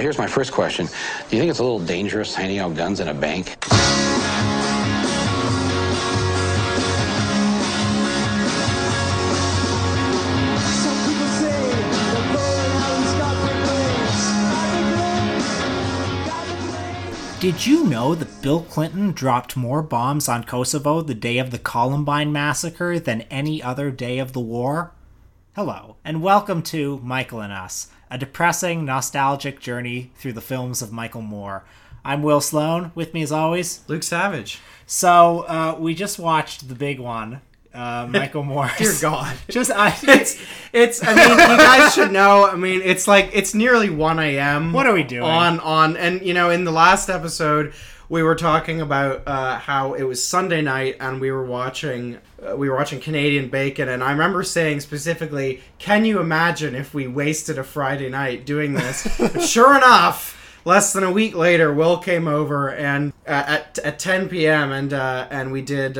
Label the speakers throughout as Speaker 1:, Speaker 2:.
Speaker 1: here's my first question. Do you think it's a little dangerous handing out guns in a bank?
Speaker 2: Did you know that Bill Clinton dropped more bombs on Kosovo the day of the Columbine massacre than any other day of the war? Hello, and welcome to Michael and Us, a depressing, nostalgic journey through the films of Michael Moore. I'm Will Sloan, with me as always.
Speaker 3: Luke Savage.
Speaker 2: So, uh, we just watched the big one, uh, Michael Moore.
Speaker 3: Dear God.
Speaker 2: Just, I,
Speaker 3: It's it's I mean you guys should know, I mean it's like it's nearly 1 a.m.
Speaker 2: What are we doing?
Speaker 3: On on and you know in the last episode we were talking about uh, how it was Sunday night and we were watching uh, we were watching Canadian Bacon and I remember saying specifically, "Can you imagine if we wasted a Friday night doing this?" sure enough, less than a week later, Will came over and uh, at at 10 p.m. and uh, and we did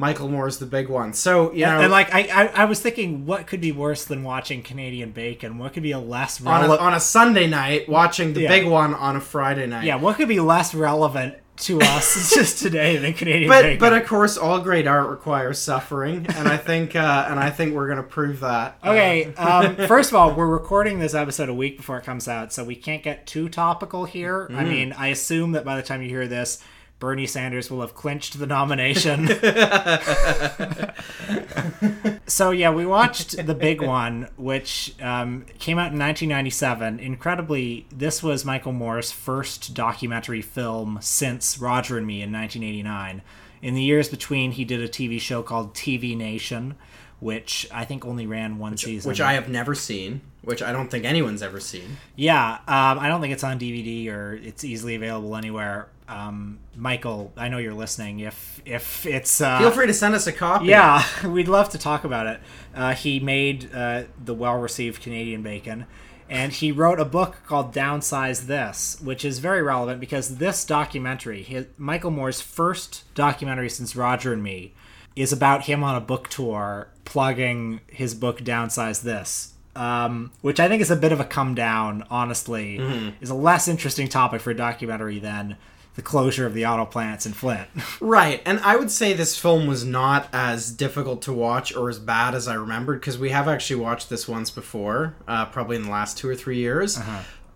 Speaker 3: uh, Moore is The Big One. So you know,
Speaker 2: and like, I, I, I was thinking, what could be worse than watching Canadian Bacon? What could be a less
Speaker 3: on a,
Speaker 2: relevant?
Speaker 3: on a Sunday night watching the
Speaker 2: Yeah.
Speaker 3: big one on a Friday night.
Speaker 2: Yeah, what could be less relevant to us just today than Canadian
Speaker 3: But
Speaker 2: bacon?
Speaker 3: but of course, all great art requires suffering, and I think uh, and I think we're gonna prove that.
Speaker 2: Okay, um, first of all, we're recording this episode a week before it comes out, so we can't get too topical here.
Speaker 3: Mm.
Speaker 2: I mean, I assume that by the time you hear this, Bernie Sanders will have clinched the nomination. so yeah, we watched the big one, which um, came out in 1997. Incredibly, this was Michael Moore's first documentary film since Roger and Me in 1989. In the years between, he did a TV show called TV Nation, which I think only ran one season.
Speaker 3: which I have never seen, which I don't think anyone's ever seen.
Speaker 2: Yeah, um, I don't think it's on DVD or it's easily available anywhere. Um, Michael, I know you're listening. If if it's uh,
Speaker 3: Feel free to send us a copy.
Speaker 2: yeah, we'd love to talk about it. Uh, he made uh, the well-received Canadian Bacon, and he wrote a book called "Downsize This," which is very relevant because this documentary, his, Michael Moore's first documentary since Roger and Me, is about him on a book tour plugging his book "Downsize This." Um, which I think is a bit of a come down. Honestly, is a less interesting topic for a documentary than the closure of the auto plants in Flint.
Speaker 3: Right, and I would say this film was not as difficult to watch or as bad as I remembered because we have actually watched this once before, uh, probably in the last two or three years.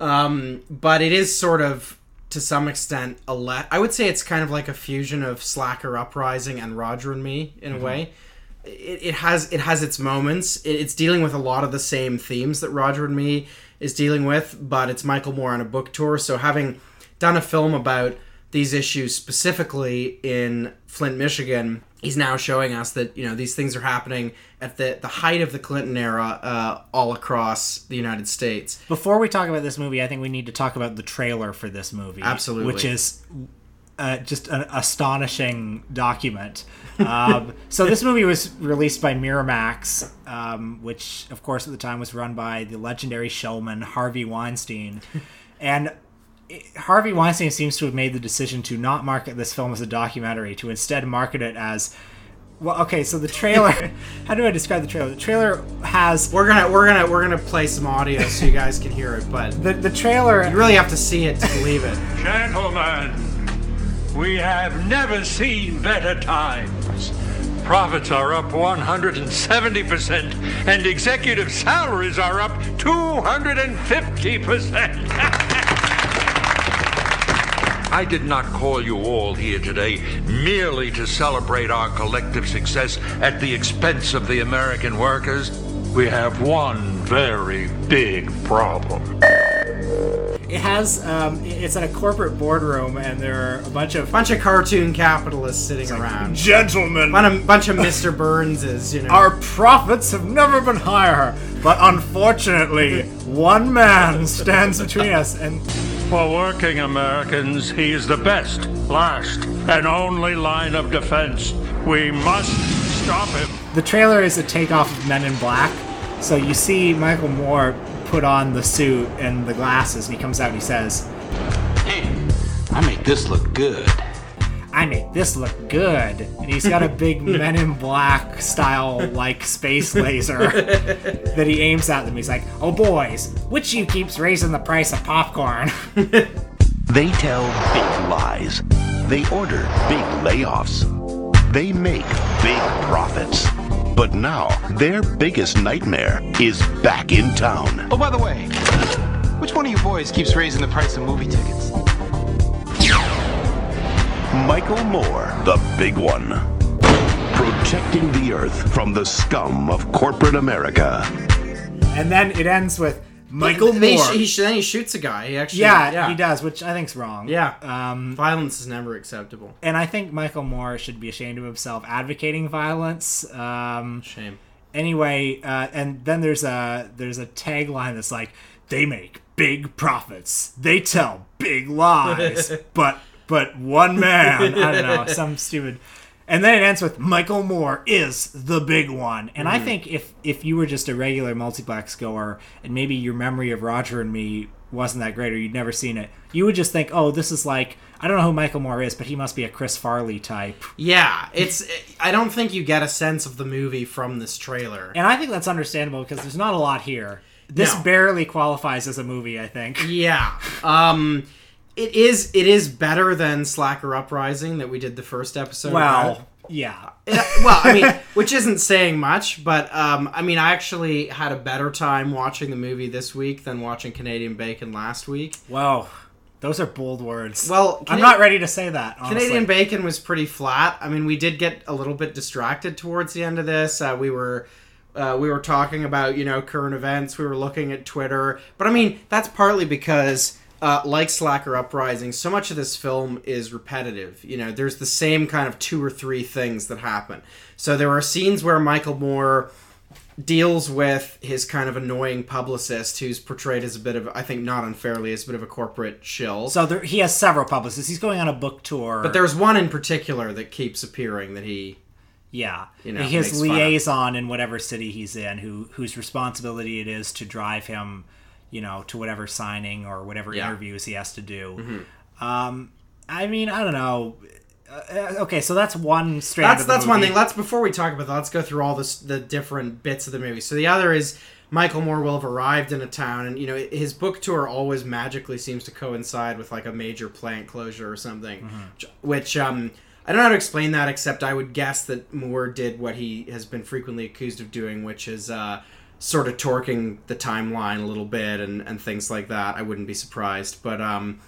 Speaker 3: Um, but it is sort of, to some extent, a le- I would say it's kind of like a fusion of Slacker Uprising and Roger and Me in a way. It, it has it has its moments. It, it's dealing with a lot of the same themes that Roger and Me is dealing with, but it's Michael Moore on a book tour. So having done a film about these issues specifically in Flint, Michigan, he's now showing us that you know these things are happening at the the height of the Clinton era, uh, all across the United States.
Speaker 2: Before we talk about this movie, I think we need to talk about the trailer for this movie.
Speaker 3: Absolutely.
Speaker 2: Which is uh, just an astonishing document. Um, so this movie was released by Miramax, um, which of course at the time was run by the legendary showman Harvey Weinstein, and it- Harvey Weinstein seems to have made the decision to not market this film as a documentary, to instead market it as. Well, okay, so the trailer. how do I describe the trailer? The trailer has
Speaker 3: We're gonna we're gonna we're gonna play some audio so you guys can hear it, but
Speaker 2: the the trailer.
Speaker 3: you really have to see it to believe it.
Speaker 4: Gentlemen, we have never seen better times. Profits are up 170%, and executive salaries are up 250%. I did not call you all here today merely to celebrate our collective success at the expense of the American workers. We have one very big problem.
Speaker 2: It has um, it's in a corporate boardroom, and there are a bunch of
Speaker 3: Bunch of cartoon capitalists sitting around.
Speaker 2: gentlemen.
Speaker 3: Bunch of, bunch of Mr. Burnses, you know.
Speaker 2: Our profits have never been higher, but unfortunately, one man stands between us. And
Speaker 4: For working Americans, he is the best, last, and only line of defense. We must stop him.
Speaker 2: the trailer is a takeoff of Men in Black. So you see Michael Moore put on the suit and the glasses, and he comes out and he says,
Speaker 1: Hey, I make this look good.
Speaker 2: I I make this look good. And he's got a big Men in Black style, like, space laser that he aims at them. He's like, oh, boys, which you keeps raising the price of popcorn?
Speaker 5: They tell big lies. They order big layoffs. They make big profits. But now, their biggest nightmare is back in town.
Speaker 6: Oh, by the way, which one of you boys keeps raising the price of movie tickets?
Speaker 5: Michael Moore, the big one. Protecting the earth from the scum of corporate America.
Speaker 2: and then it ends with Michael
Speaker 3: They
Speaker 2: Moore.
Speaker 3: sh- he sh- then he shoots a guy. He actually,
Speaker 2: yeah,
Speaker 3: yeah,
Speaker 2: he does, which I think's wrong.
Speaker 3: Yeah,
Speaker 2: Um,
Speaker 3: violence is never acceptable.
Speaker 2: and I think Michael Moore should be ashamed of himself advocating violence. Um,
Speaker 3: Shame.
Speaker 2: anyway, uh, and then there's a there's a tagline that's like, "They make big profits. They tell big lies, but but one man, I don't know, some stupid." And then it ends with Michael Moore is the big one. And I think if if you were just a regular multiplex goer and maybe your memory of Roger and Me wasn't that great or you'd never seen it, you would just think, "Oh, this is like I don't know who Michael Moore is, but he must be a Chris Farley type."
Speaker 3: Yeah, it's. I don't think you get a sense of the movie from this trailer.
Speaker 2: And I think that's understandable because there's not a lot here. This
Speaker 3: No.
Speaker 2: barely qualifies as a movie, I think.
Speaker 3: Yeah. Um it is it is better than Slacker Uprising that we did the first episode. about.
Speaker 2: Well, yeah.
Speaker 3: Yeah, well, I mean, which isn't saying much, but um I mean, I actually had a better time watching the movie this week than watching Canadian Bacon last week.
Speaker 2: Whoa. Those are bold words.
Speaker 3: Well,
Speaker 2: I'm not ready to say that. Honestly.
Speaker 3: Canadian Bacon was pretty flat. I mean, we did get a little bit distracted towards the end of this. Uh, we were uh, we were talking about you know current events. We were looking at Twitter, but I mean that's partly because. Uh, like Slacker Uprising, so much of this film is repetitive. You know, there's the same kind of two or three things that happen. So there are scenes where Michael Moore deals with his kind of annoying publicist, who's portrayed as a bit of, I think, not unfairly, as a bit of a corporate shill.
Speaker 2: So there, he has several publicists. He's going on a book tour.
Speaker 3: But there's one in particular that keeps appearing that he.
Speaker 2: yeah,
Speaker 3: you know,
Speaker 2: his liaison in whatever city he's in, who whose responsibility it is to drive him, you know, to whatever signing or whatever
Speaker 3: Yeah. Mm-hmm.
Speaker 2: interviews he has to do. Um, I mean, I don't know. Uh, okay, so that's one strand.
Speaker 3: That's that's one thing. Let's before we talk about that, let's go through all this the different bits of the movie. So the other is Michael Moore will have arrived in a town, and you know his book tour always magically seems to coincide with like a major plant closure or something,
Speaker 2: Mm-hmm.
Speaker 3: which, which um. I don't know how to explain that, except I would guess that Moore did what he has been frequently accused of doing, which is uh, sort of torquing the timeline a little bit and, and things like that. I wouldn't be surprised. But um,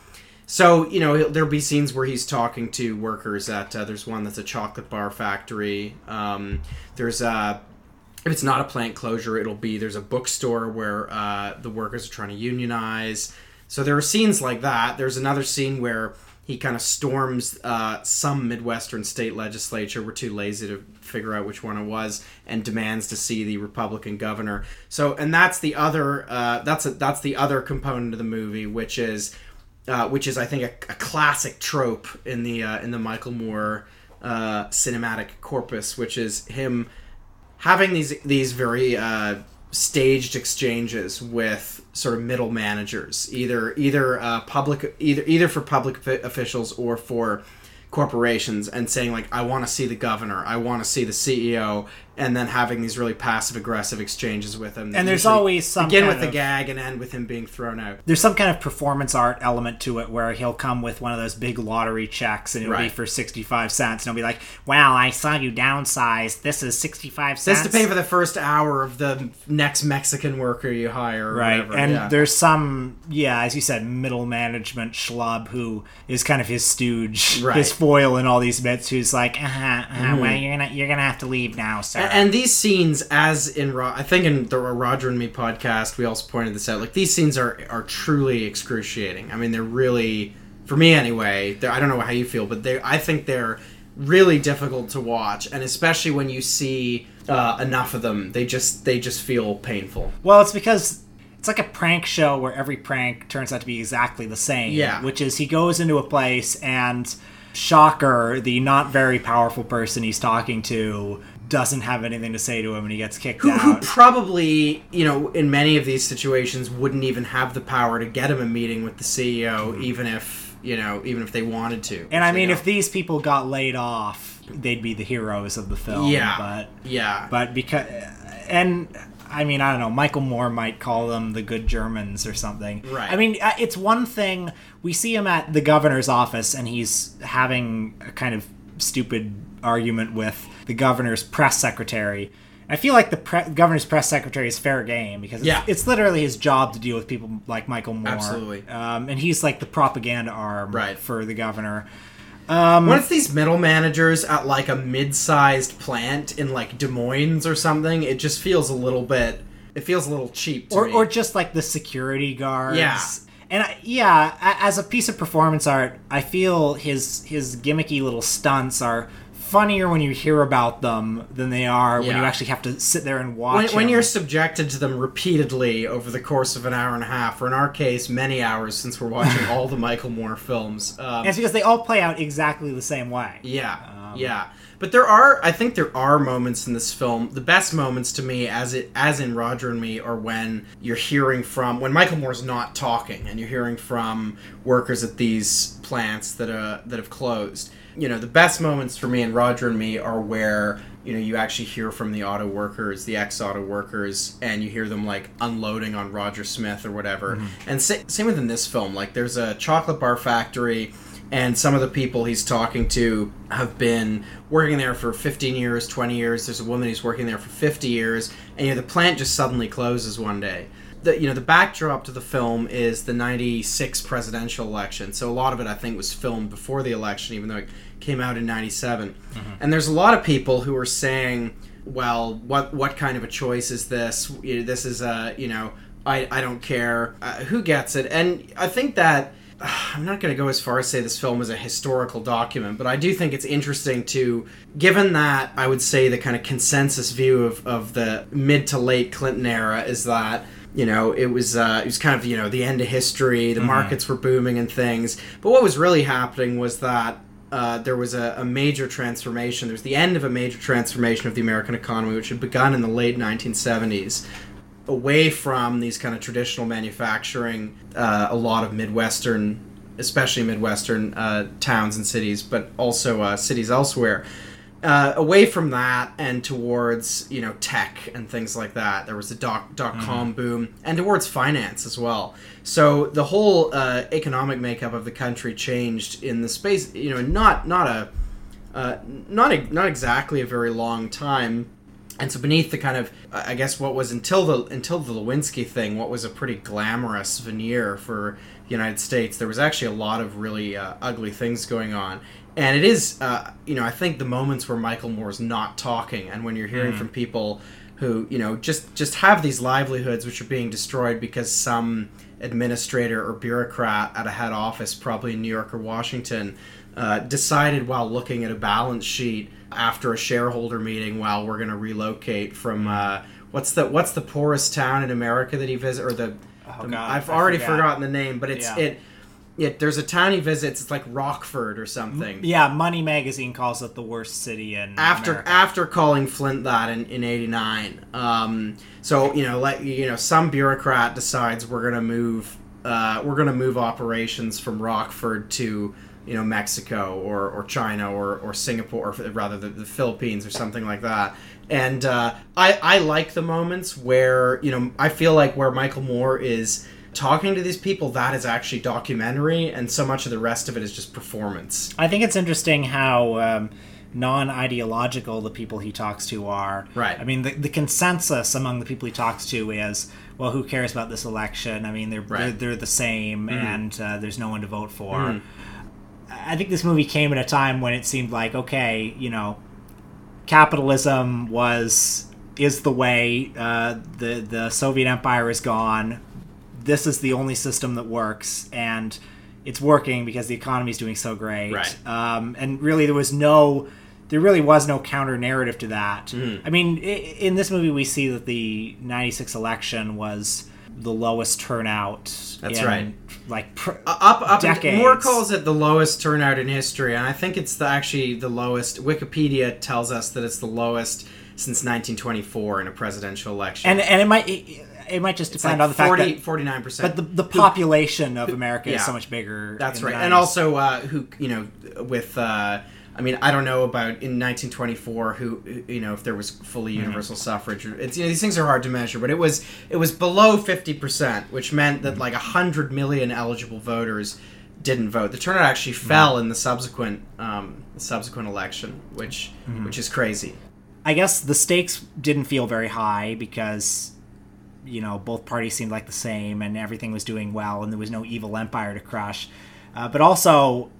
Speaker 3: so you know, there'll be scenes where he's talking to workers at. Uh, there's one that's a chocolate bar factory. Um, there's a if it's not a plant closure, it'll be there's a bookstore where uh, the workers are trying to unionize. So there are scenes like that. There's another scene where he kind of storms uh, some Midwestern state legislature. We're too lazy to figure out which one it was, and demands to see the Republican governor. So, and that's the other uh, that's a, that's the other component of the movie, which is uh, which is I think a, a classic trope in the uh, in the Michael Moore uh, cinematic corpus, which is him having these these very uh, staged exchanges with sort of middle managers, either either uh, public either either for public offi- officials or for corporations, and saying like, "I want to see the governor, I want to see the CEO," and then having these really passive aggressive exchanges with him.
Speaker 2: And there's always some
Speaker 3: begin
Speaker 2: kind
Speaker 3: with the
Speaker 2: of-
Speaker 3: gag and end with him being thrown out.
Speaker 2: there's some kind of performance art element to it where he'll come with one of those big lottery checks and it'll be for 65 cents and he'll be like wow i saw you downsize this is 65 cents
Speaker 3: That's to pay for the first hour of the next Mexican worker you hire, or
Speaker 2: right
Speaker 3: whatever,
Speaker 2: and
Speaker 3: yeah.
Speaker 2: there's some yeah as you said middle management schlub who is kind of his stooge
Speaker 3: Right.
Speaker 2: his foil in all these bits who's like uh-huh, uh-huh well you're gonna you're gonna have to leave now sir
Speaker 3: And, and these scenes, as in Ro- I think in the Roger and Me podcast, we also pointed this out. Like these scenes are are truly excruciating. I mean, they're really, for me anyway. I don't know how you feel, but they I think they're really difficult to watch, and especially when you see uh, enough of them, they just they just feel painful.
Speaker 2: Well, it's because it's like a prank show where every prank turns out to be exactly the same.
Speaker 3: Yeah.
Speaker 2: Which is he goes into a place and Shocker, the not very powerful person he's talking to, doesn't have anything to say to him and he gets kicked
Speaker 3: Who, who probably, you know, in many of these situations, wouldn't even have the power to get him a meeting with the CEO, even if you know, even if they wanted to.
Speaker 2: And I mean, if these people got laid off, they'd be the heroes of the film.
Speaker 3: Yeah.
Speaker 2: But
Speaker 3: yeah,
Speaker 2: but because and I mean I don't know Michael Moore might call them the good Germans or something.
Speaker 3: Right.
Speaker 2: I mean uh, it's one thing we see him at the governor's office and he's having a kind of stupid argument with the governor's press secretary. I feel like the pre- governor's press secretary is fair game because it's,
Speaker 3: Yeah.
Speaker 2: it's literally his job to deal with people like Michael Moore.
Speaker 3: Absolutely.
Speaker 2: Um, and he's like the propaganda arm
Speaker 3: Right.
Speaker 2: for the governor.
Speaker 3: What if these middle managers at like a mid-sized plant in like Des Moines or something? It just feels a little bit. It feels a little cheap to
Speaker 2: or,
Speaker 3: me.
Speaker 2: or just like the security guards.
Speaker 3: Yeah.
Speaker 2: And I, yeah, as a piece of performance art, I feel his his gimmicky little stunts are funnier when you hear about them than they are when you actually have to sit there and
Speaker 3: when,
Speaker 2: watch.
Speaker 3: when
Speaker 2: them.
Speaker 3: you're subjected to them repeatedly over the course of an hour and a half, or in our case, many hours, since we're watching all the Michael Moore films. Um,
Speaker 2: and it's because they all play out exactly the same way.
Speaker 3: Yeah,
Speaker 2: Um,
Speaker 3: yeah. But there are, I think, there are moments in this film. The best moments to me, as it as in Roger and Me, are when you're hearing from when Michael Moore's not talking, and you're hearing from workers at these plants that uh that have closed. You know, the best moments for me in Roger and Me are where you know you actually hear from the auto workers, the ex auto workers, and you hear them like unloading on Roger Smith or whatever. And sa- same within this film, like there's a chocolate bar factory and some of the people he's talking to have been working there for 15 years 20 years. There's a woman who's working there for 50 years. And you know the plant just suddenly closes one day. The you know the backdrop to the film is the 96 presidential election. So a lot of it i think was filmed before the election even though it came out in 97 and there's a lot of people who are saying well what what kind of a choice is this? This is a you know i i don't care. Uh, who gets it? And i think that I'm not going to go as far as say this film is a historical document, but I do think it's interesting to, given that I would say the kind of consensus view of, of the mid to late Clinton era is that you know it was uh, it was kind of you know the end of history, the markets were booming and things, but what was really happening was that. Uh, there was a, a major transformation. There was the end of a major transformation of the American economy, which had begun in the late 1970s away from these kind of traditional manufacturing, uh, a lot of Midwestern, especially Midwestern uh, towns and cities, but also uh, cities elsewhere. Uh, away from that and towards you know tech and things like that. There was the dot dot com boom and towards finance as well. So the whole uh, economic makeup of the country changed in the space. You know, not not a uh, not a, not exactly a very long time. And so beneath the kind of, I guess, what was until the until the Lewinsky thing, what was a pretty glamorous veneer for the United States, there was actually a lot of really uh, ugly things going on. And it is, uh, you know, I think the moments where Michael Moore's not talking, and when you're hearing from people who, you know, just just have these livelihoods which are being destroyed because some administrator or bureaucrat at a head office, probably in New York or Washington, uh, decided while looking at a balance sheet after a shareholder meeting, while we're going to relocate from uh, what's the what's the poorest town in America that he visit or the, the-
Speaker 2: Oh, God,
Speaker 3: I've
Speaker 2: I
Speaker 3: already
Speaker 2: forgot.
Speaker 3: forgotten the name, but it's
Speaker 2: Yeah.
Speaker 3: it. It, there's a town he visits. It's like Rockford or something.
Speaker 2: Yeah, Money Magazine calls it the worst city in
Speaker 3: after
Speaker 2: America.
Speaker 3: after calling Flint that in, in '89. Um, so you know, like you know, some bureaucrat decides we're gonna move uh, we're gonna move operations from Rockford to you know Mexico or, or China or, or Singapore or rather the, the Philippines or something like that. And uh, I I like the moments where you know I feel like where Michael Moore is talking to these people that is actually documentary and so much of the rest of it is just performance
Speaker 2: I think it's interesting how um, non-ideological the people he talks to are.
Speaker 3: Right.
Speaker 2: I mean, the, the consensus among the people he talks to is, well, who cares about this election? I mean, they're they're, they're the same, and uh, there's no one to vote for. I think this movie came at a time when it seemed like, okay, you know, capitalism was is the way. Uh, the the Soviet Empire is gone. This is the only system that works, and it's working because the economy is doing so great.
Speaker 3: Right.
Speaker 2: Um, and really, there was no. There really was no counter narrative to that.
Speaker 3: Mm-hmm.
Speaker 2: I mean, in this movie, we see that the '96 election was the lowest turnout.
Speaker 3: That's
Speaker 2: in,
Speaker 3: right.
Speaker 2: Like pr-
Speaker 3: up up
Speaker 2: decades.
Speaker 3: Moore calls it the lowest turnout in history, and I think it's the, actually the lowest. Wikipedia tells us that it's the lowest since 1924 in a presidential election.
Speaker 2: and and it might it, it might just depend
Speaker 3: like
Speaker 2: on the fact that
Speaker 3: 49%.
Speaker 2: but the, the population of America
Speaker 3: Yeah.
Speaker 2: is so much bigger.
Speaker 3: That's right. And also, uh, who you know, with uh, I mean, I don't know about in 1924 who you know if there was fully
Speaker 2: Mm-hmm.
Speaker 3: universal suffrage. It's you know these things are hard to measure, but it was it was below 50 percent, which meant that like hundred million eligible voters didn't vote. The turnout actually
Speaker 2: Mm-hmm.
Speaker 3: fell in the subsequent um, subsequent election, which
Speaker 2: Mm-hmm.
Speaker 3: which is crazy.
Speaker 2: I guess the stakes didn't feel very high because you know both parties seemed like the same and everything was doing well and there was no evil empire to crush. Uh, but also,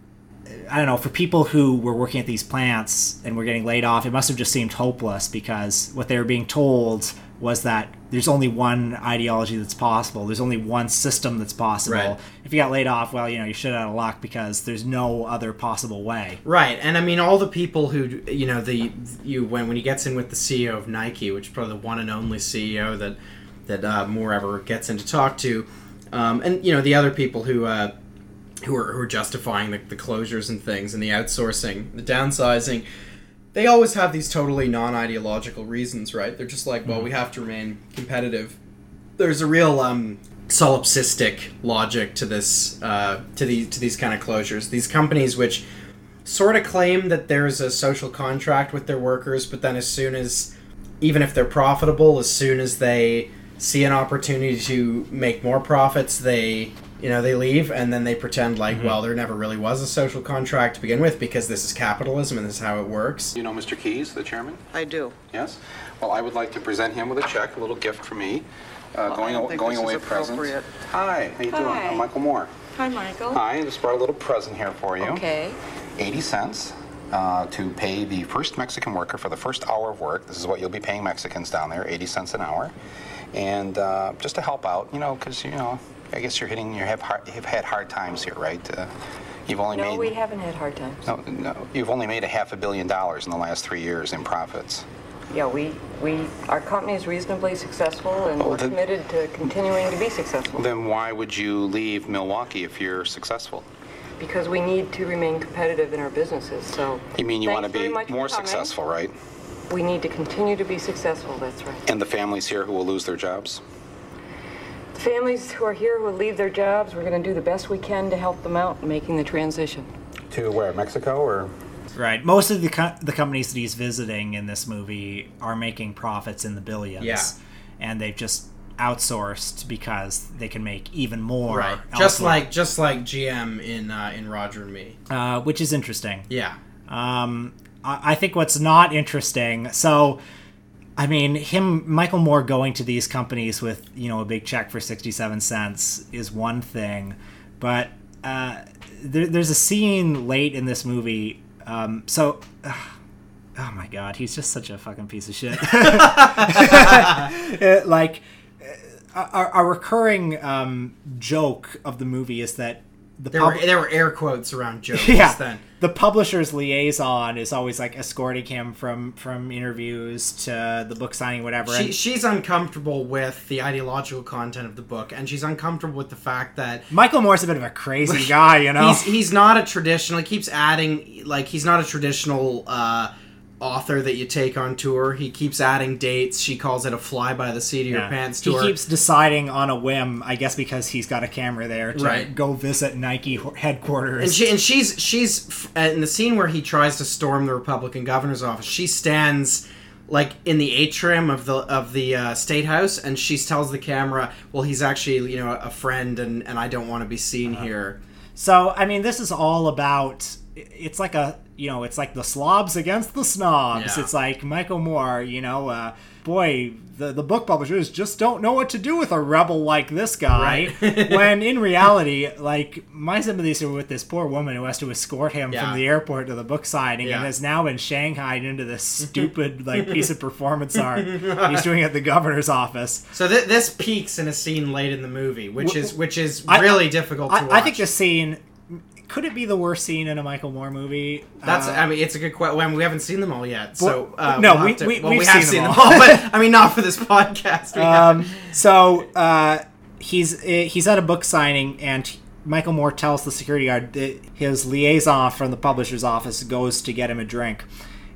Speaker 2: I don't know for people who were working at these plants and were getting laid off, it must have just seemed hopeless because what they were being told was that there's only one ideology that's possible. There's only one system that's possible.
Speaker 3: Right.
Speaker 2: If you got laid off, well, you know, you're shit out of luck because there's no other possible way.
Speaker 3: Right, and I mean all the people who you know the you when when he gets in with the CEO of Nike, which is probably the one and only CEO that that uh, Moore ever gets in to talk to, um, and you know the other people who uh, who are who are justifying the, the closures and things and the outsourcing, the downsizing. They always have these totally non-ideological reasons, right? They're just like, well, we have to remain competitive. There's a real um, solipsistic logic to this, uh, to these to these kind of closures. These companies which sort of claim that there's a social contract with their workers, but then as soon as, even if they're profitable, as soon as they see an opportunity to make more profits, they you know they leave and then they pretend like well there never really was a social contract to begin with because this is capitalism and this is how it works.
Speaker 1: You know Mr. Keyes, the chairman?
Speaker 7: I do.
Speaker 1: Yes? Well, I would like to present him with a check, a little gift for me, uh, going,
Speaker 7: don't think
Speaker 1: going
Speaker 7: this
Speaker 1: away present.
Speaker 7: appropriate.
Speaker 1: Hi, how you doing? I'm Michael Moore.
Speaker 7: Hi, Michael.
Speaker 1: Hi, I just brought a little present here for you.
Speaker 7: Okay.
Speaker 1: 80 cents uh, to pay the first Mexican worker for the first hour of work. This is what you'll be paying Mexicans down there, 80 cents an hour. And uh, just to help out, you know, because, you know, I guess you're hitting, you have, hard, you've had hard times here, right? Uh, you've only
Speaker 7: No,
Speaker 1: made.
Speaker 7: we haven't had hard times.
Speaker 1: No, no, you've only made a half a billion dollars in the last three years in profits.
Speaker 7: Yeah, we, we, our company is reasonably successful and
Speaker 1: Oh,
Speaker 7: we're
Speaker 1: then-
Speaker 7: committed to continuing to be successful
Speaker 1: Then why would you leave Milwaukee if you're successful?
Speaker 7: because we need to remain competitive in our businesses, so.
Speaker 1: You mean you want to be more successful, right?
Speaker 7: We need to continue to be successful, that's right.
Speaker 1: And the families here who will lose their jobs?
Speaker 7: The families who are here who will leave their jobs, we're going to do the best we can to help them out in making the transition.
Speaker 1: To where? Mexico or?
Speaker 2: Right. Most of the co- the companies that he's visiting in this movie are making profits in the billions.
Speaker 3: Yeah.
Speaker 2: And they've just outsourced because they can make even more.
Speaker 3: Right, just like just like GM in uh, in Roger and Me.
Speaker 2: uh, which is interesting.
Speaker 3: Yeah,
Speaker 2: Um, I, I think what's not interesting. So, I mean, him, Michael Moore, going to these companies with you know a big check for sixty-seven cents is one thing, but uh, there, there's a scene late in this movie. Um, so. Oh my god, he's just such a fucking piece of shit. Uh, like, uh, a, a recurring um, joke of the movie is that the
Speaker 3: there
Speaker 2: pub-
Speaker 3: were there were air quotes around jokes
Speaker 2: yeah
Speaker 3: then.
Speaker 2: the publisher's liaison is always like escorting him from from interviews to the book signing whatever
Speaker 3: She, she's uncomfortable with the ideological content of the book, and she's uncomfortable with the fact that
Speaker 2: michael moore's a bit of a crazy guy you know
Speaker 3: he's he's not a traditional. He keeps adding like he's not a traditional uh, author that you take on tour. He keeps adding dates. She calls it a fly by the seat of your
Speaker 2: Yeah.
Speaker 3: pants
Speaker 2: he keeps deciding on a whim i guess because he's got a camera there to
Speaker 3: Right.
Speaker 2: go visit nike headquarters
Speaker 3: and she and she's she's in the scene where he tries to storm the Republican governor's office. She stands like in the atrium of the of the uh, state house, and she tells the camera, "Well, he's actually you know a friend, and and I don't want to be seen
Speaker 2: Uh-huh.
Speaker 3: here."
Speaker 2: So I mean, this is all about. It's like a you know, it's like the slobs against the snobs.
Speaker 3: Yeah.
Speaker 2: It's like Michael Moore. You know, uh, boy, the the book publishers just don't know what to do with a rebel like this guy.
Speaker 3: Right.
Speaker 2: when in reality, like my sympathies are with this poor woman who has to escort him
Speaker 3: Yeah.
Speaker 2: from the airport to the book signing and
Speaker 3: Yeah.
Speaker 2: has now been shanghaied into this stupid like piece of performance art he's doing at the governor's office.
Speaker 3: So th- this peaks in a scene late in the movie, which is which is
Speaker 2: I-
Speaker 3: really difficult to
Speaker 2: I,
Speaker 3: watch.
Speaker 2: I think the scene could it be the worst scene in a Michael Moore movie?
Speaker 3: That's.
Speaker 2: Uh,
Speaker 3: I mean, it's a good question. Well, we haven't seen them all yet, so uh,
Speaker 2: no,
Speaker 3: we'll
Speaker 2: we-
Speaker 3: have to-
Speaker 2: we-
Speaker 3: well, we have
Speaker 2: seen
Speaker 3: seen
Speaker 2: them
Speaker 3: them
Speaker 2: all.
Speaker 3: all, but I mean, not for this podcast. We
Speaker 2: um, so uh, he's uh, he's at a book signing, and Michael Moore tells the security guard that his liaison from the publisher's office goes to get him a drink.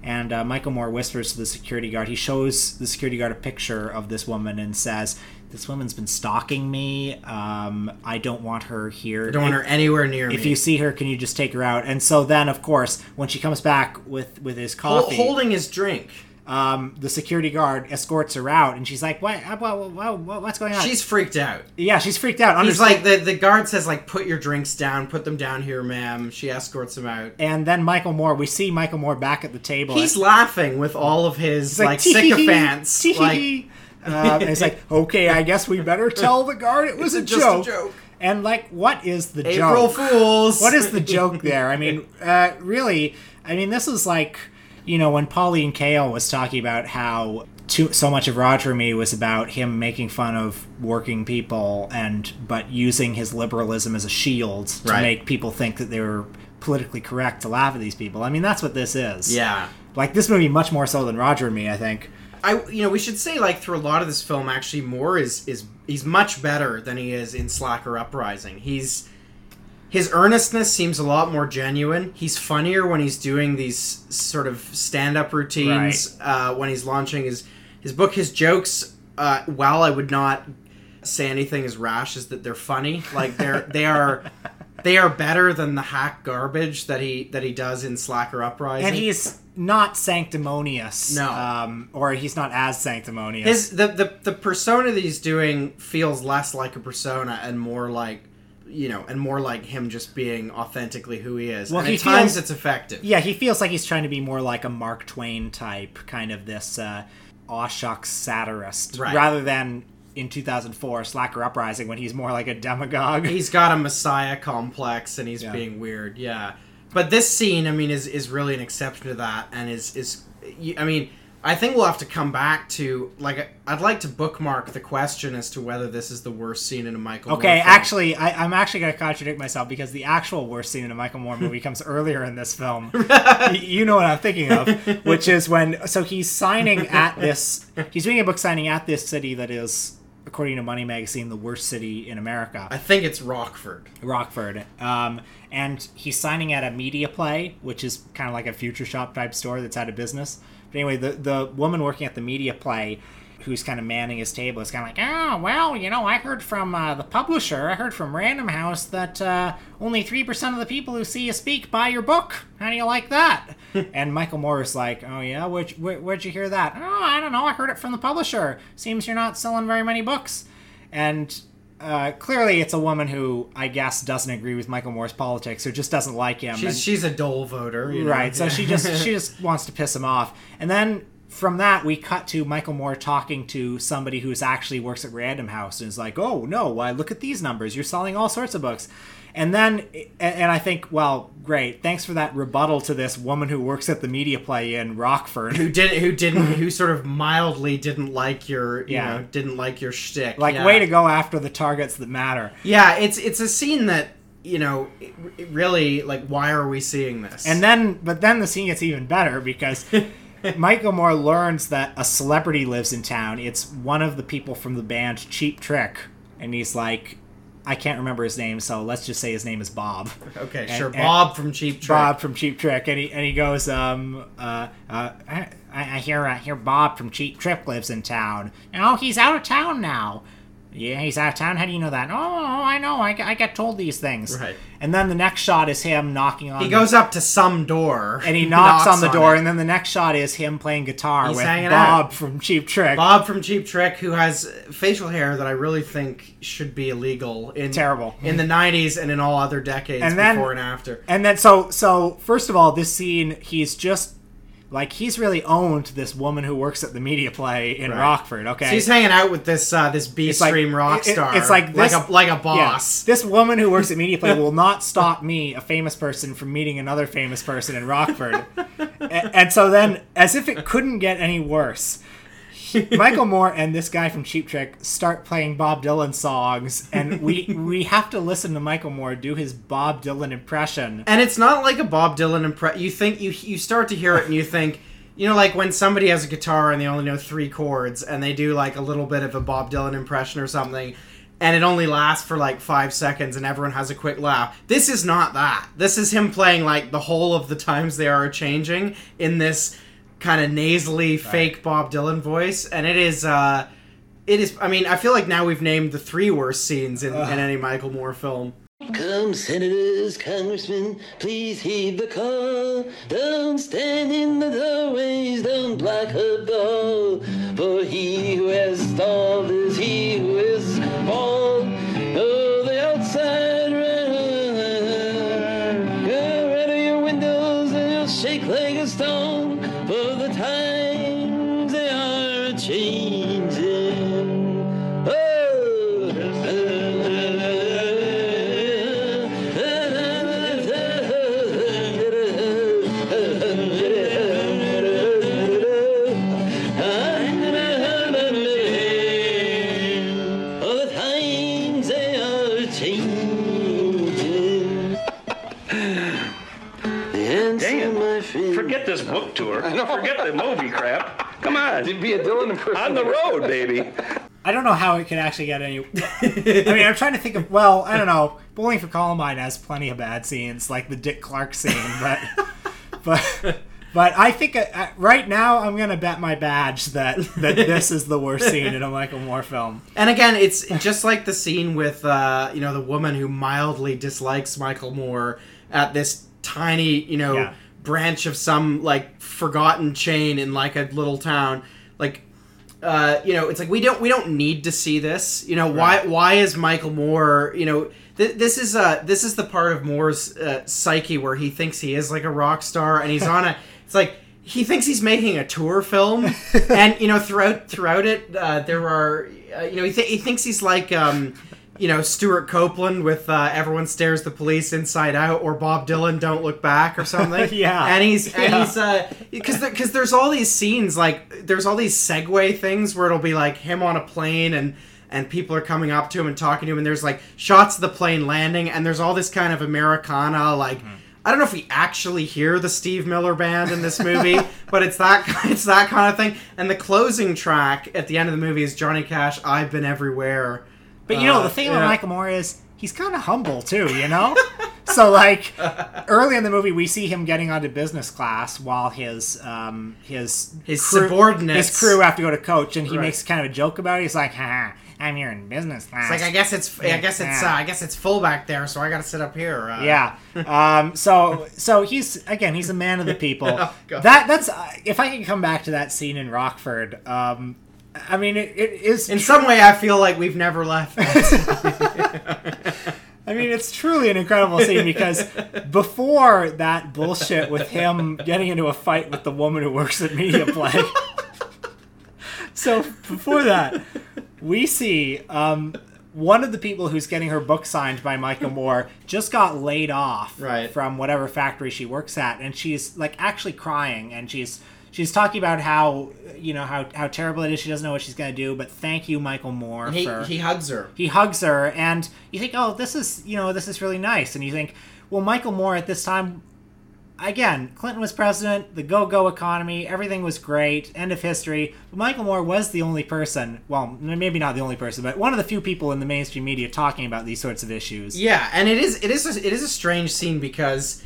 Speaker 2: And uh, Michael Moore whispers to the security guard. He shows the security guard a picture of this woman and says, this woman's been stalking me. Um, I don't want her here.
Speaker 3: I don't want her anywhere near me.
Speaker 2: If you see her, can you just take her out? And so then, of course, when she comes back with with his
Speaker 3: Hol-
Speaker 2: coffee,
Speaker 3: holding his drink.
Speaker 2: um, the security guard escorts her out, and she's like, "What? uh, what, what, what what's going on?"
Speaker 3: She's freaked out.
Speaker 2: yeah, she's freaked out.
Speaker 3: He's
Speaker 2: understand-
Speaker 3: like the the guard says like put your drinks down, put them down here, ma'am. She escorts him out.
Speaker 2: and then Michael Moore, we see Michael Moore back at the table.
Speaker 3: He's laughing with all of his
Speaker 2: He's
Speaker 3: like,
Speaker 2: "Tee-hee-hee,
Speaker 3: sycophants. like
Speaker 2: Um, and it's like, okay, I guess we better tell the guard it was a
Speaker 3: Just a
Speaker 2: joke.
Speaker 3: joke.
Speaker 2: And like, what is the
Speaker 3: April
Speaker 2: joke?
Speaker 3: Fools.
Speaker 2: What is the joke there? I mean, uh, really, I mean, this is like, you know, when Pauline Kael was talking about how too, so much of Roger and Me was about him making fun of working people and but using his liberalism as a shield to
Speaker 3: Right.
Speaker 2: make people think that they were politically correct to laugh at these people. I mean, that's what this is.
Speaker 3: Yeah.
Speaker 2: Like this movie, much more so than Roger and Me, I think.
Speaker 3: I you know we should say like through a lot of this film actually Moore is is he's much better than he is in Slacker Uprising. He's his earnestness seems a lot more genuine. He's funnier when he's doing these sort of stand-up routines. Uh, when he's launching his his book, his jokes. Uh, while I would not say anything as rash as that they're funny, like they're they are they are better than the hack garbage that he that he does in Slacker Uprising.
Speaker 2: and he's not sanctimonious.
Speaker 3: No.
Speaker 2: um, or he's not as sanctimonious.
Speaker 3: His the, the the persona that he's doing feels less like a persona and more like you know, and more like him just being authentically who he is.
Speaker 2: Well,
Speaker 3: and
Speaker 2: he
Speaker 3: at times
Speaker 2: feels-
Speaker 3: it's effective.
Speaker 2: yeah, he feels like he's trying to be more like a Mark Twain type, kind of this uh, aw shucks satirist,
Speaker 3: Right.
Speaker 2: rather than in 2004 Slacker Uprising when he's more like a demagogue.
Speaker 3: He's got a messiah complex and he's
Speaker 2: Yeah.
Speaker 3: being weird. Yeah. But this scene, I mean, is is really an exception to that and is is I mean, I think we'll have to come back to like I'd like to bookmark the question as to whether this is the worst scene in a Michael Moore
Speaker 2: movie.
Speaker 3: Okay,
Speaker 2: actually, I, I'm actually going to contradict myself because the actual worst scene in a Michael Moore movie comes earlier in this film. You know what I'm thinking of, which is when so he's signing at this, he's doing a book signing at this city that is, according to Money Magazine, the worst city in America.
Speaker 3: I think it's Rockford.
Speaker 2: Rockford. Um, and he's signing at a media play, which is kind of like a future shop type store that's out of business. But anyway, the, the woman working at the media play, who's kind of manning his table, is kind of like, oh, well, you know, I heard from uh, the publisher, I heard from Random House that uh, only 3% of the people who see you speak buy your book. How do you like that? and Michael Moore is like, oh, yeah, where'd, where, where'd you hear that? Oh, I don't know, I heard it from the publisher. Seems you're not selling very many books. And uh, clearly, it's a woman who I guess doesn't agree with Michael Moore's politics, or just doesn't like him.
Speaker 3: She's
Speaker 2: and-
Speaker 3: she's a Dole voter, you know?
Speaker 2: right. So she just she just wants to piss him off, and then from that we cut to Michael Moore talking to somebody who's actually works at Random House and is like, "Oh no, why look at these numbers? You're selling all sorts of books." And then, and I think, well, great. Thanks for that rebuttal to this woman who works at the media play in Rockford.
Speaker 3: who did who didn't who sort of mildly didn't like your you
Speaker 2: Yeah.
Speaker 3: know didn't like your shtick.
Speaker 2: like,
Speaker 3: yeah.
Speaker 2: way to go after the targets that matter.
Speaker 3: Yeah, it's it's a scene that you know really like why are we seeing this?
Speaker 2: And then, but then the scene gets even better because Michael Moore learns that a celebrity lives in town. It's one of the people from the band Cheap Trick, and he's like, I can't remember his name, so let's just say his name is Bob.
Speaker 3: okay,
Speaker 2: and-
Speaker 3: sure, Bob from Cheap Trick.
Speaker 2: Bob from Cheap Trick, and he and he goes, um, uh, uh, I, I hear I hear Bob from Cheap Trick lives in town. Oh, he's out of town now. Yeah, he's out of town. How do you know that? Oh, oh I know. I, I get told these things.
Speaker 3: Right.
Speaker 2: And then the next shot is him knocking on.
Speaker 3: He
Speaker 2: the-
Speaker 3: goes up to some door
Speaker 2: and he knocks, on the door,
Speaker 3: it.
Speaker 2: and then the next shot is him playing guitar
Speaker 3: He's
Speaker 2: with Bob
Speaker 3: out.
Speaker 2: from Cheap Trick.
Speaker 3: Bob from Cheap Trick, who has facial hair that I really think should be illegal in
Speaker 2: Terrible.
Speaker 3: in the '90s and in all other decades
Speaker 2: And then-
Speaker 3: before and after.
Speaker 2: And then so so first of all, this scene he's just like he's really owned this woman who works at the media play in
Speaker 3: Right.
Speaker 2: Rockford. Okay,
Speaker 3: So he's hanging out with this uh, this B
Speaker 2: It's like-
Speaker 3: stream rock
Speaker 2: it-
Speaker 3: star.
Speaker 2: it's like this-
Speaker 3: like a like a
Speaker 2: Yeah.
Speaker 3: boss.
Speaker 2: This woman who works at Media Play will not stop me, a famous person, from meeting another famous person in Rockford. and, and so then, as if it couldn't get any worse, Michael Moore and this guy from Cheap Trick start playing Bob Dylan songs, and we we have to listen to Michael Moore do his Bob Dylan impression.
Speaker 3: And it's not like a Bob Dylan impression. You think you you start to hear it and you think, you know, like when somebody has a guitar and they only know three chords and they do like a little bit of a Bob Dylan impression or something, and it only lasts for like five seconds and everyone has a quick laugh. This is not that. This is him playing like the whole of the times they are changing in this kind of nasally fake Bob Dylan voice, and it is. uh it is. I mean, I feel like now we've named the three worst scenes in, in any Michael Moore film.
Speaker 8: Come, senators, congressmen, please heed the call. Don't stand in the doorways, don't block her door. For he who has stalled is he who is
Speaker 9: book tour. Forget the movie crap. Come on.
Speaker 6: You'd be a Dylan impersonator.
Speaker 9: On the road, baby.
Speaker 2: I don't know how it could actually get any. I mean, I'm trying to think of. Well, I don't know. Bowling for Columbine has plenty of bad scenes, like the Dick Clark scene, but but but I think uh, uh, right now I'm gonna bet my badge that that this is the worst scene in a Michael Moore film.
Speaker 3: And again, it's just like the scene with uh, you know the woman who mildly dislikes Michael Moore at this tiny you know
Speaker 2: Yeah.
Speaker 3: Branch of some like forgotten chain in like a little town. Like, uh, you know, it's like we don't we don't need to see this. You know, why why is Michael Moore? You know, th- this is uh this is the part of Moore's uh, psyche where he thinks he is like a rock star and he's on a. It's like he thinks he's making a tour film, and you know throughout throughout it uh, there are uh, you know he, th- he thinks he's like um, you know Stewart Copeland with uh, everyone stares the police inside out or Bob Dylan don't look back or something.
Speaker 2: Yeah.
Speaker 3: and he's and
Speaker 2: Yeah.
Speaker 3: he's uh because because there's all these scenes like there's all these segue things where it'll be like him on a plane and. And people are coming up to him and talking to him, and there's like shots of the plane landing, and there's all this kind of Americana, like I don't know if we actually hear the Steve Miller band in this movie, but it's that it's that kind of thing. And the closing track at the end of the movie is Johnny Cash. I've been everywhere.
Speaker 2: But you know,
Speaker 3: Uh,
Speaker 2: the thing
Speaker 3: yeah.
Speaker 2: about Michael Moore is he's kind of humble too, you know? so, like, early in the movie, we see him getting onto business class while his um, his
Speaker 3: His
Speaker 2: crew,
Speaker 3: subordinates-
Speaker 2: his crew have to go to coach, and he
Speaker 3: Right.
Speaker 2: makes kind of a joke about it. He's like, Haha, I'm here in business class.
Speaker 3: It's like I guess it's I guess it's uh, I guess it's full back there, so I got to sit up here. Uh,
Speaker 2: Yeah. Um, so so he's again he's a man of the people.
Speaker 3: Oh,
Speaker 2: that that's uh, if I can come back to that scene in Rockford. Um, I mean it, it is
Speaker 3: In some way, I feel like we've never left.
Speaker 2: I mean, it's truly an incredible scene because before that bullshit with him getting into a fight with the woman who works at Media Play. so before that, we see um, one of the people who's getting her book signed by Michael Moore just got laid off
Speaker 3: Right.
Speaker 2: from whatever factory she works at, and she's like actually crying, and she's she's talking about how you know how how terrible it is. She doesn't know what she's gonna do, but thank you, Michael Moore,
Speaker 3: he,
Speaker 2: for
Speaker 3: he hugs her.
Speaker 2: he hugs her and you think oh this is you know this is really nice and you think well michael moore at this time again clinton was president the go-go economy everything was great end of history but michael moore was the only person well maybe not the only person but one of the few people in the mainstream media talking about these sorts of issues
Speaker 3: Yeah, and it is it is a, it is a strange scene because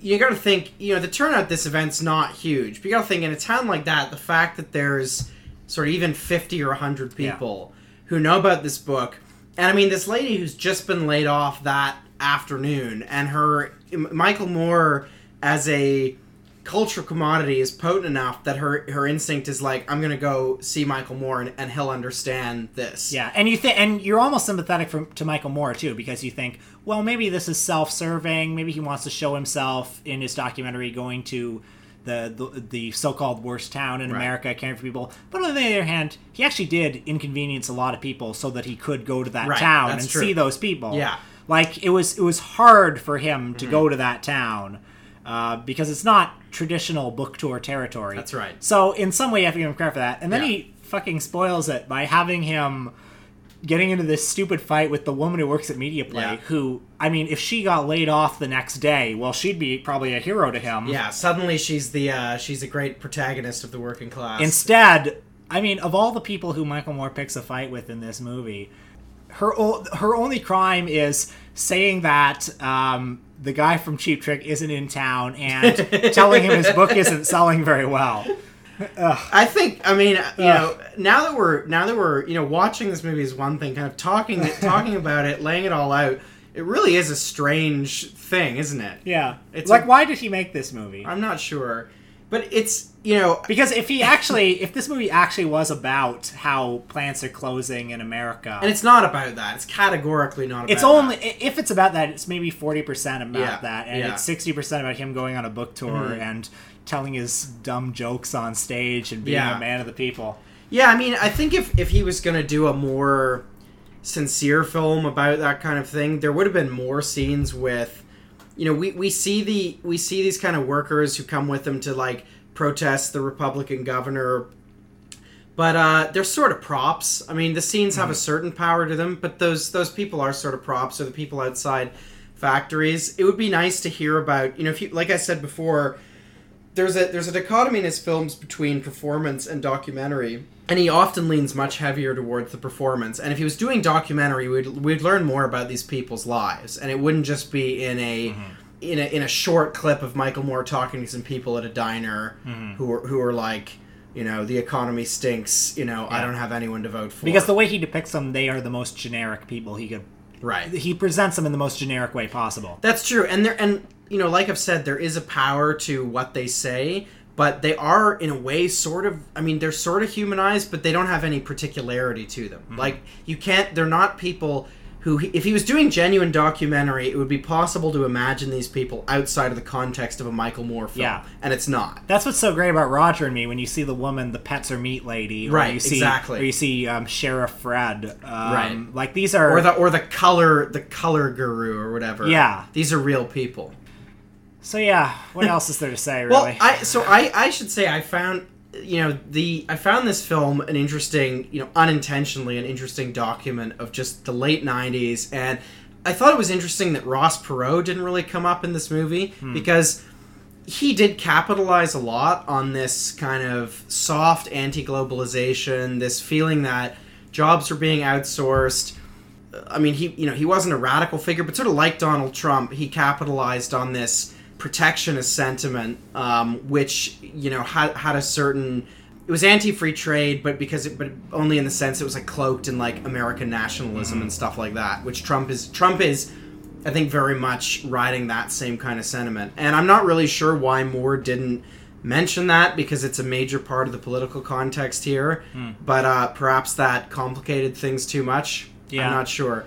Speaker 3: you got to think you know the turnout at this event's not huge. But you got to think in a town like that, the fact that there's sort of even fifty or hundred people who know about this book, and I mean this lady who's just been laid off that afternoon, and her Michael Moore as a cultural commodity is potent enough that her her instinct is like I'm gonna go see Michael Moore and, and he'll understand this.
Speaker 2: Yeah, and you think, and you're almost sympathetic for, to Michael Moore too, because you think, well, maybe this is self-serving. Maybe he wants to show himself in his documentary going to the the, the so-called worst town in
Speaker 3: Right.
Speaker 2: America, caring for people. But on the other hand, he actually did inconvenience a lot of people so that he could go to that
Speaker 3: Right,
Speaker 2: town
Speaker 3: that's
Speaker 2: and
Speaker 3: true.
Speaker 2: see those people.
Speaker 3: Yeah.
Speaker 2: like it was it was hard for him
Speaker 3: Mm-hmm.
Speaker 2: to go to that town. Uh, because it's not traditional book tour territory.
Speaker 3: That's right.
Speaker 2: So in some way, you have to give him credit for that. And then
Speaker 3: Yeah.
Speaker 2: he fucking spoils it by having him getting into this stupid fight with the woman who works at Media Play.
Speaker 3: Yeah.
Speaker 2: Who, I mean, if she got laid off the next day, well, she'd be probably a hero to him.
Speaker 3: Yeah, suddenly she's the uh, she's a great protagonist of the working class.
Speaker 2: Instead, I mean, of all the people who Michael Moore picks a fight with in this movie, her o- her only crime is saying that um, the guy from Cheap Trick isn't in town and telling him his book isn't selling very well.
Speaker 3: I think. I mean, you
Speaker 2: Ugh.
Speaker 3: know, now that we're now that we're you know watching this movie is one thing. Kind of talking talking about it, laying it all out. It really is a strange thing, isn't it?
Speaker 2: Yeah.
Speaker 3: It's
Speaker 2: like,
Speaker 3: a-
Speaker 2: why did he make this movie?
Speaker 3: I'm not sure, but it's you know
Speaker 2: Because if he actually, if this movie actually was about how plants are closing in America,
Speaker 3: and it's not about that. It's categorically not. about
Speaker 2: it's only if it's about that, it's maybe forty percent about
Speaker 3: Yeah,
Speaker 2: that, and
Speaker 3: yeah.
Speaker 2: it's sixty percent about him going on a book tour
Speaker 3: Mhm.
Speaker 2: and telling his dumb jokes on stage and being
Speaker 3: Yeah.
Speaker 2: a man of the people.
Speaker 3: Yeah, I mean, I think if if he was gonna do a more sincere film about that kind of thing, there would have been more scenes with, you know, we we see the we see these kind of workers who come with them to like protest the Republican governor. But uh, they're sort of props. I mean, the scenes have a certain power to them, but those those people are sort of props, or the people outside factories. It would be nice to hear about, you know, if you like I said before, there's a there's a dichotomy in his films between performance and documentary, and he often leans much heavier towards the performance. And if he was doing documentary, we'd we'd learn more about these people's lives, and it wouldn't just be in a in a in a short clip of Michael Moore talking to some people at a diner
Speaker 2: Mhm.
Speaker 3: who are who are like, you know, the economy stinks. You know, I don't have anyone to vote for
Speaker 2: Because the way he depicts them, they are the most generic people he could.
Speaker 3: Right.
Speaker 2: He presents them in the most generic way possible.
Speaker 3: That's true, and there and you know, like I've said, there is a power to what they say, but they are in a way sort of. I mean, they're sort of humanized, but they don't have any particularity to them.
Speaker 2: Mm-hmm.
Speaker 3: Like you can't. They're not people who. If he was doing genuine documentary, it would be possible to imagine these people outside of the context of a Michael Moore film,
Speaker 2: Yeah.
Speaker 3: and it's not.
Speaker 2: That's what's so great about Roger and Me when you see the woman, the pets are meat lady, or
Speaker 3: Right,
Speaker 2: You see,
Speaker 3: exactly.
Speaker 2: Or you see um, Sheriff Fred. Um,
Speaker 3: Right.
Speaker 2: Like these are.
Speaker 3: Or the or the color the color guru or whatever.
Speaker 2: Yeah.
Speaker 3: these are real people.
Speaker 2: So yeah, what else is there to say? Really?
Speaker 3: Well, I so I I should say I found you know the I found this film an interesting you know unintentionally an interesting document of just the late '90s, and I thought it was interesting that Ross Perot didn't really come up in this movie
Speaker 2: Hmm.
Speaker 3: because he did capitalize a lot on this kind of soft anti-globalization, this feeling that jobs are being outsourced. I mean, he you know he wasn't a radical figure, but sort of like Donald Trump, he capitalized on this protectionist sentiment, um, which you know had had a certain. It was anti-free trade, but because it, but only in the sense it was like cloaked in like American nationalism and stuff like that, which Trump is. Trump is, I think, very much riding that same kind of sentiment, and I'm not really sure why Moore didn't mention that because it's a major part of the political context here.
Speaker 2: Hmm.
Speaker 3: But uh, perhaps that complicated things too much.
Speaker 2: Yeah.
Speaker 3: I'm not sure.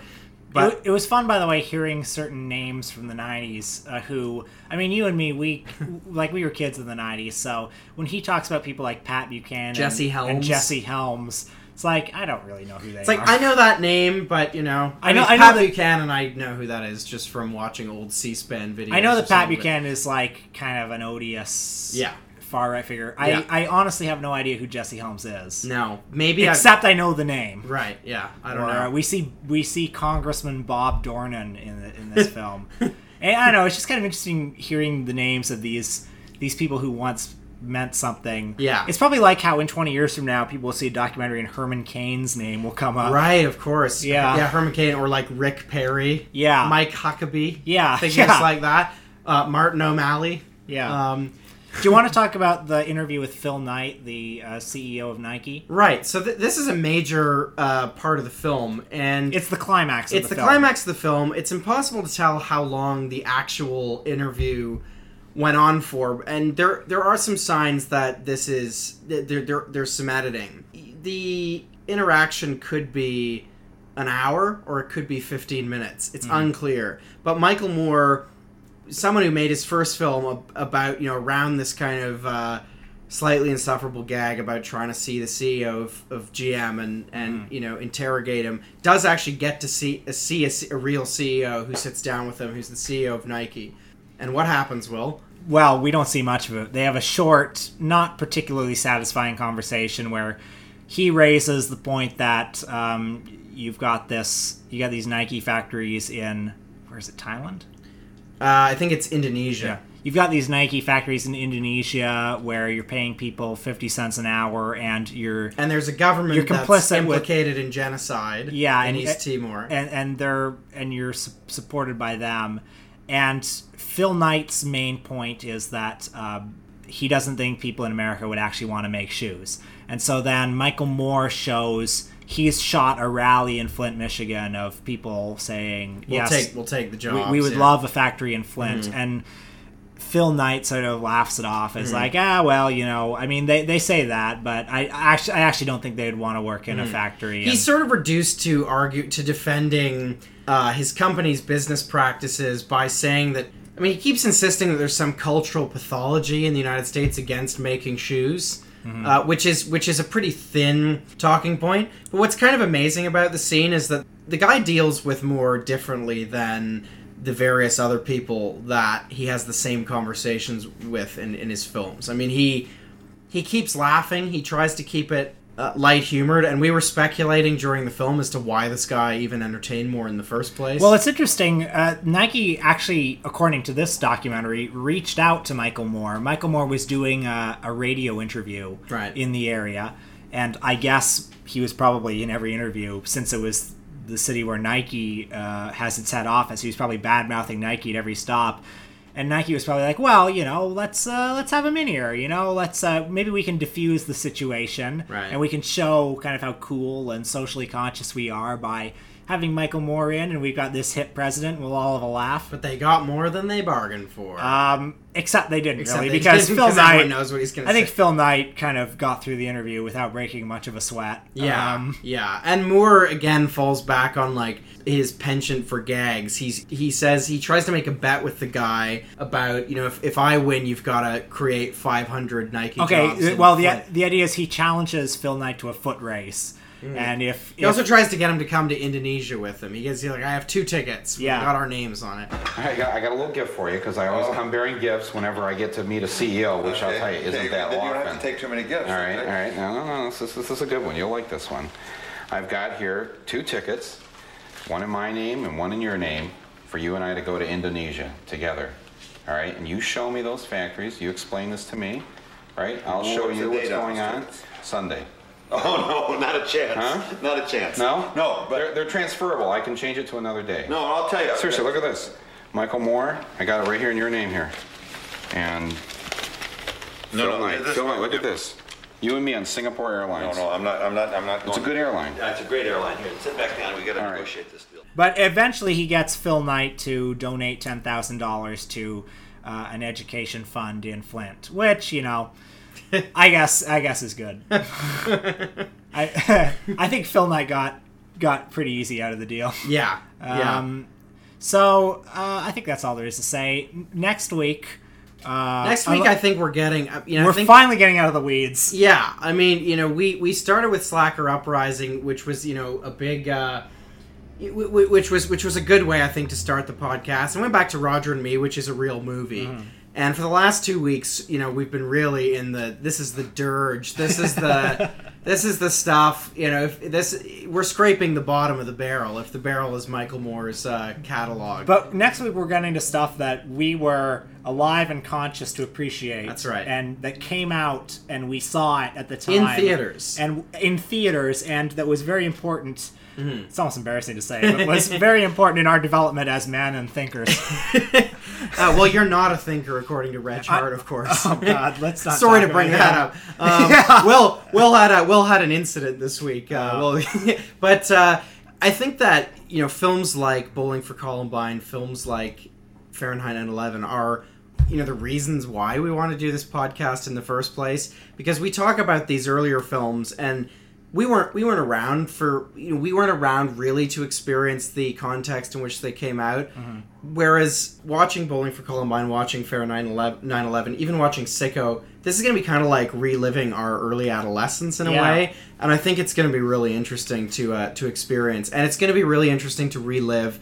Speaker 2: But it, it was fun, by the way, hearing certain names from the '90s. Uh, who, I mean, you and me, we like we were kids in the '90s. So when he talks about people like Pat Buchanan,
Speaker 3: Jesse
Speaker 2: and
Speaker 3: Helms.
Speaker 2: Jesse Helms, it's like I don't really know who they
Speaker 3: It's like
Speaker 2: are.
Speaker 3: I know that name, but you know,
Speaker 2: I know-
Speaker 3: mean,
Speaker 2: I know
Speaker 3: Pat
Speaker 2: that-
Speaker 3: Buchanan. I know who that is just from watching old C-SPAN videos.
Speaker 2: I know that Pat
Speaker 3: but-
Speaker 2: Buchanan is like kind of an odious,
Speaker 3: Yeah.
Speaker 2: Far right figure. I,
Speaker 3: Yeah.
Speaker 2: I honestly have no idea who Jesse Helms is.
Speaker 3: No, maybe
Speaker 2: except I know the name.
Speaker 3: Right? Yeah, I don't
Speaker 2: Or,
Speaker 3: know.
Speaker 2: uh, we see we see Congressman Bob Dornan in the, in this film, and I don't know. It's just kind of interesting hearing the names of these these people who once meant something.
Speaker 3: Yeah.
Speaker 2: it's probably like how in 20 years from now people will see a documentary and Herman Cain's name will come up.
Speaker 3: Right, of course.
Speaker 2: Yeah.
Speaker 3: yeah. Herman Cain or like Rick Perry.
Speaker 2: Yeah.
Speaker 3: Mike Huckabee.
Speaker 2: Yeah,
Speaker 3: Things
Speaker 2: yeah.
Speaker 3: like that. Uh, Martin O'Malley.
Speaker 2: Yeah.
Speaker 3: Um,
Speaker 2: Do you want to talk about the interview with Phil Knight, the uh, CEO of Nike?
Speaker 3: Right. So th- this is a major uh, part of the film, and
Speaker 2: it's the climax. Of
Speaker 3: it's
Speaker 2: the
Speaker 3: the,
Speaker 2: film.
Speaker 3: climax of the film. It's impossible to tell how long the actual interview went on for, and there there are some signs that this is there there there's some editing. The interaction could be an hour or it could be 15 minutes. It's
Speaker 2: Mhm.
Speaker 3: unclear. But Michael Moore, someone who made his first film about you know around this kind of uh, slightly insufferable gag about trying to see the CEO of, of GM and and you know interrogate him, does actually get to see a, see a, a real CEO who sits down with him, who's the CEO of Nike. And what happens, Will?
Speaker 2: Well, we don't see much of it. They have a short, not particularly satisfying conversation where he raises the point that um, you've got this, you got these Nike factories in, where is it, Thailand?
Speaker 3: Uh, I think it's Indonesia.
Speaker 2: You've got these Nike factories in Indonesia where you're paying people 50 cents an hour and you're.
Speaker 3: And there's a government
Speaker 2: you're
Speaker 3: that's
Speaker 2: complicit with
Speaker 3: implicated in genocide.
Speaker 2: yeah,
Speaker 3: in
Speaker 2: and
Speaker 3: East Timor.
Speaker 2: and and they're and you're su- supported by them. And Phil Knight's main point is that uh, he doesn't think people in America would actually want to make shoes. And so then Michael Moore shows he's shot a rally in Flint, Michigan of people saying,
Speaker 3: We'll
Speaker 2: yes,
Speaker 3: take- we'll take the
Speaker 2: we-
Speaker 3: jobs,
Speaker 2: We, would
Speaker 3: yeah.
Speaker 2: love a factory in Flint.
Speaker 3: Mhm.
Speaker 2: And Phil Knight sort of laughs it off as
Speaker 3: Mhm.
Speaker 2: like, ah, well, you know, I mean, they, they say that, but I I actually I actually don't think they'd want to work in a
Speaker 3: Mhm.
Speaker 2: factory.
Speaker 3: He's
Speaker 2: and-
Speaker 3: sort of reduced to argue to defending uh, his company's business practices by saying that. I mean, he keeps insisting that there's some cultural pathology in the United States against making shoes,
Speaker 2: Mhm.
Speaker 3: uh, which is which is a pretty thin talking point. But what's kind of amazing about the scene is that the guy deals with Moore differently than the various other people that he has the same conversations with in, in his films. I mean, he he keeps laughing. He tries to keep it uh, light humored, and we were speculating during the film as to why this guy even entertained Moore in the first place.
Speaker 2: Well, it's interesting. Uh, Nike actually, according to this documentary, reached out to Michael Moore. Michael Moore was doing a, a radio interview
Speaker 3: Right.
Speaker 2: in the area, and I guess he was probably in every interview since it was the city where Nike uh, has its head office. He was probably bad mouthing Nike at every stop. And Nike was probably like, "Well, you know, let's uh, let's have him in here. You know, let's uh, maybe we can diffuse the situation,
Speaker 3: Right.
Speaker 2: and we can show kind of how cool and socially conscious we are by having Michael Moore in, and we've got this hip president. We'll all have a laugh.
Speaker 3: But they got more than they bargained for.
Speaker 2: Um, except they didn't
Speaker 3: Except
Speaker 2: really
Speaker 3: they
Speaker 2: because
Speaker 3: didn't,
Speaker 2: Phil Knight
Speaker 3: knows what he's gonna say.
Speaker 2: I think. Phil Knight kind of got through the interview without breaking much of a sweat.
Speaker 3: Yeah,
Speaker 2: Um,
Speaker 3: yeah, and Moore again falls back on like his penchant for gags. He's he says he tries to make a bet with the guy about you know if, if I win, you've got to create 500 Nike.
Speaker 2: Okay,
Speaker 3: in
Speaker 2: well the the idea is he challenges Phil Knight to a foot race,
Speaker 3: Mm.
Speaker 2: and if,
Speaker 3: he
Speaker 2: if
Speaker 3: also tries to get him to come to Indonesia with him. He gets he's like, I have two tickets. We
Speaker 2: Yeah.
Speaker 3: got our names on it.
Speaker 1: I got, I got a little gift for you because I always come bearing gifts whenever I get to meet a CEO, which I'll tell you isn't
Speaker 10: okay,
Speaker 1: that
Speaker 10: then you don't have to take too many gifts,
Speaker 1: All right,
Speaker 10: okay?
Speaker 1: all right. No, no, no. This is, this is a good one. You'll like this one. I've got here two tickets, one in my name and one in your name, for you and I to go to Indonesia together. All right, and you show me those factories. You explain this to me, right? I'll show you what's going on. Sunday.
Speaker 10: Oh no, not a chance.
Speaker 1: Huh?
Speaker 10: Not a chance.
Speaker 1: No?
Speaker 10: No, but
Speaker 1: They're, they're transferable. I can change it to another day.
Speaker 10: no, I'll tell you.
Speaker 1: Seriously, look at this. Michael Moore, I got it right here in your name here. And
Speaker 10: No,
Speaker 1: Phil
Speaker 10: no,
Speaker 1: Knight.
Speaker 10: this-
Speaker 1: Phil Knight, look at this. You and me on Singapore Airlines.
Speaker 10: no, no, I'm not. I'm not. I'm not.
Speaker 1: It's a good airline.
Speaker 10: Yeah, it's a great airline. Here, sit back down. We got to
Speaker 1: All right.
Speaker 10: negotiate this deal.
Speaker 2: But eventually, he gets Phil Knight to donate ten thousand dollars to uh, an education fund in Flint, which you know, I guess I guess is good. I I think Phil Knight got got pretty easy out of the deal.
Speaker 3: Yeah, yeah.
Speaker 2: Um, so uh, I think that's all there is to say. Next week. Uh,
Speaker 3: Next week, I think we're getting. uh, You know,
Speaker 2: we're
Speaker 3: think,
Speaker 2: finally getting out of the weeds.
Speaker 3: Yeah, I mean, you know, we we started with Slacker Uprising, which was you know a big, uh, which was which was a good way I think to start the podcast, and went back to Roger and Me, which is a real movie. And for the last two weeks, you know, we've been really in the this is the dirge, this is the this is the stuff. You know, if this we're scraping the bottom of the barrel. If the barrel is Michael Moore's uh, catalog,
Speaker 2: But next week we're getting to stuff that we were alive and conscious to appreciate.
Speaker 3: That's right.
Speaker 2: And that came out and we saw it at the time
Speaker 3: In theaters.
Speaker 2: And in theaters, and that was very important.
Speaker 3: Mm-hmm.
Speaker 2: It's almost embarrassing to say, but was very important in our development as men and thinkers.
Speaker 3: Uh, well, you're not a thinker, according to Reg Hart, of course.
Speaker 2: Oh God, let's not.
Speaker 3: Sorry to bring that up. Um,
Speaker 2: Yeah.
Speaker 3: Will Will had a, Will had an incident this week. Uh. Will, but uh, I think that you know films like Bowling for Columbine, films like Fahrenheit 9/11 are you know the reasons why we want to do this podcast in the first place because we talk about these earlier films and we weren't we weren't around for you know we weren't around really to experience the context in which they came out. Whereas watching bowling for columbine watching fahrenheit 9-11 even watching sicko this is going to be kind of like reliving our early adolescence in a
Speaker 2: Yeah.
Speaker 3: way. And i think it's going to be really interesting to uh, to experience. And it's going to be really interesting to relive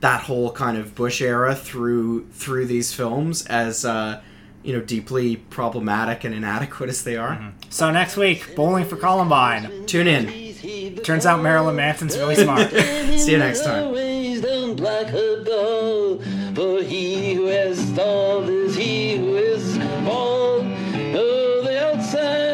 Speaker 3: that whole kind of bush era through through these films as uh, you know deeply problematic and inadequate as they are mm-hmm.
Speaker 2: So next week, Bowling for Columbine.
Speaker 3: tune in
Speaker 2: Turns out Marilyn Manson's really smart.
Speaker 3: see you next time
Speaker 8: Always down black a ball, for he who has stalled is he who is bald. Oh, the outside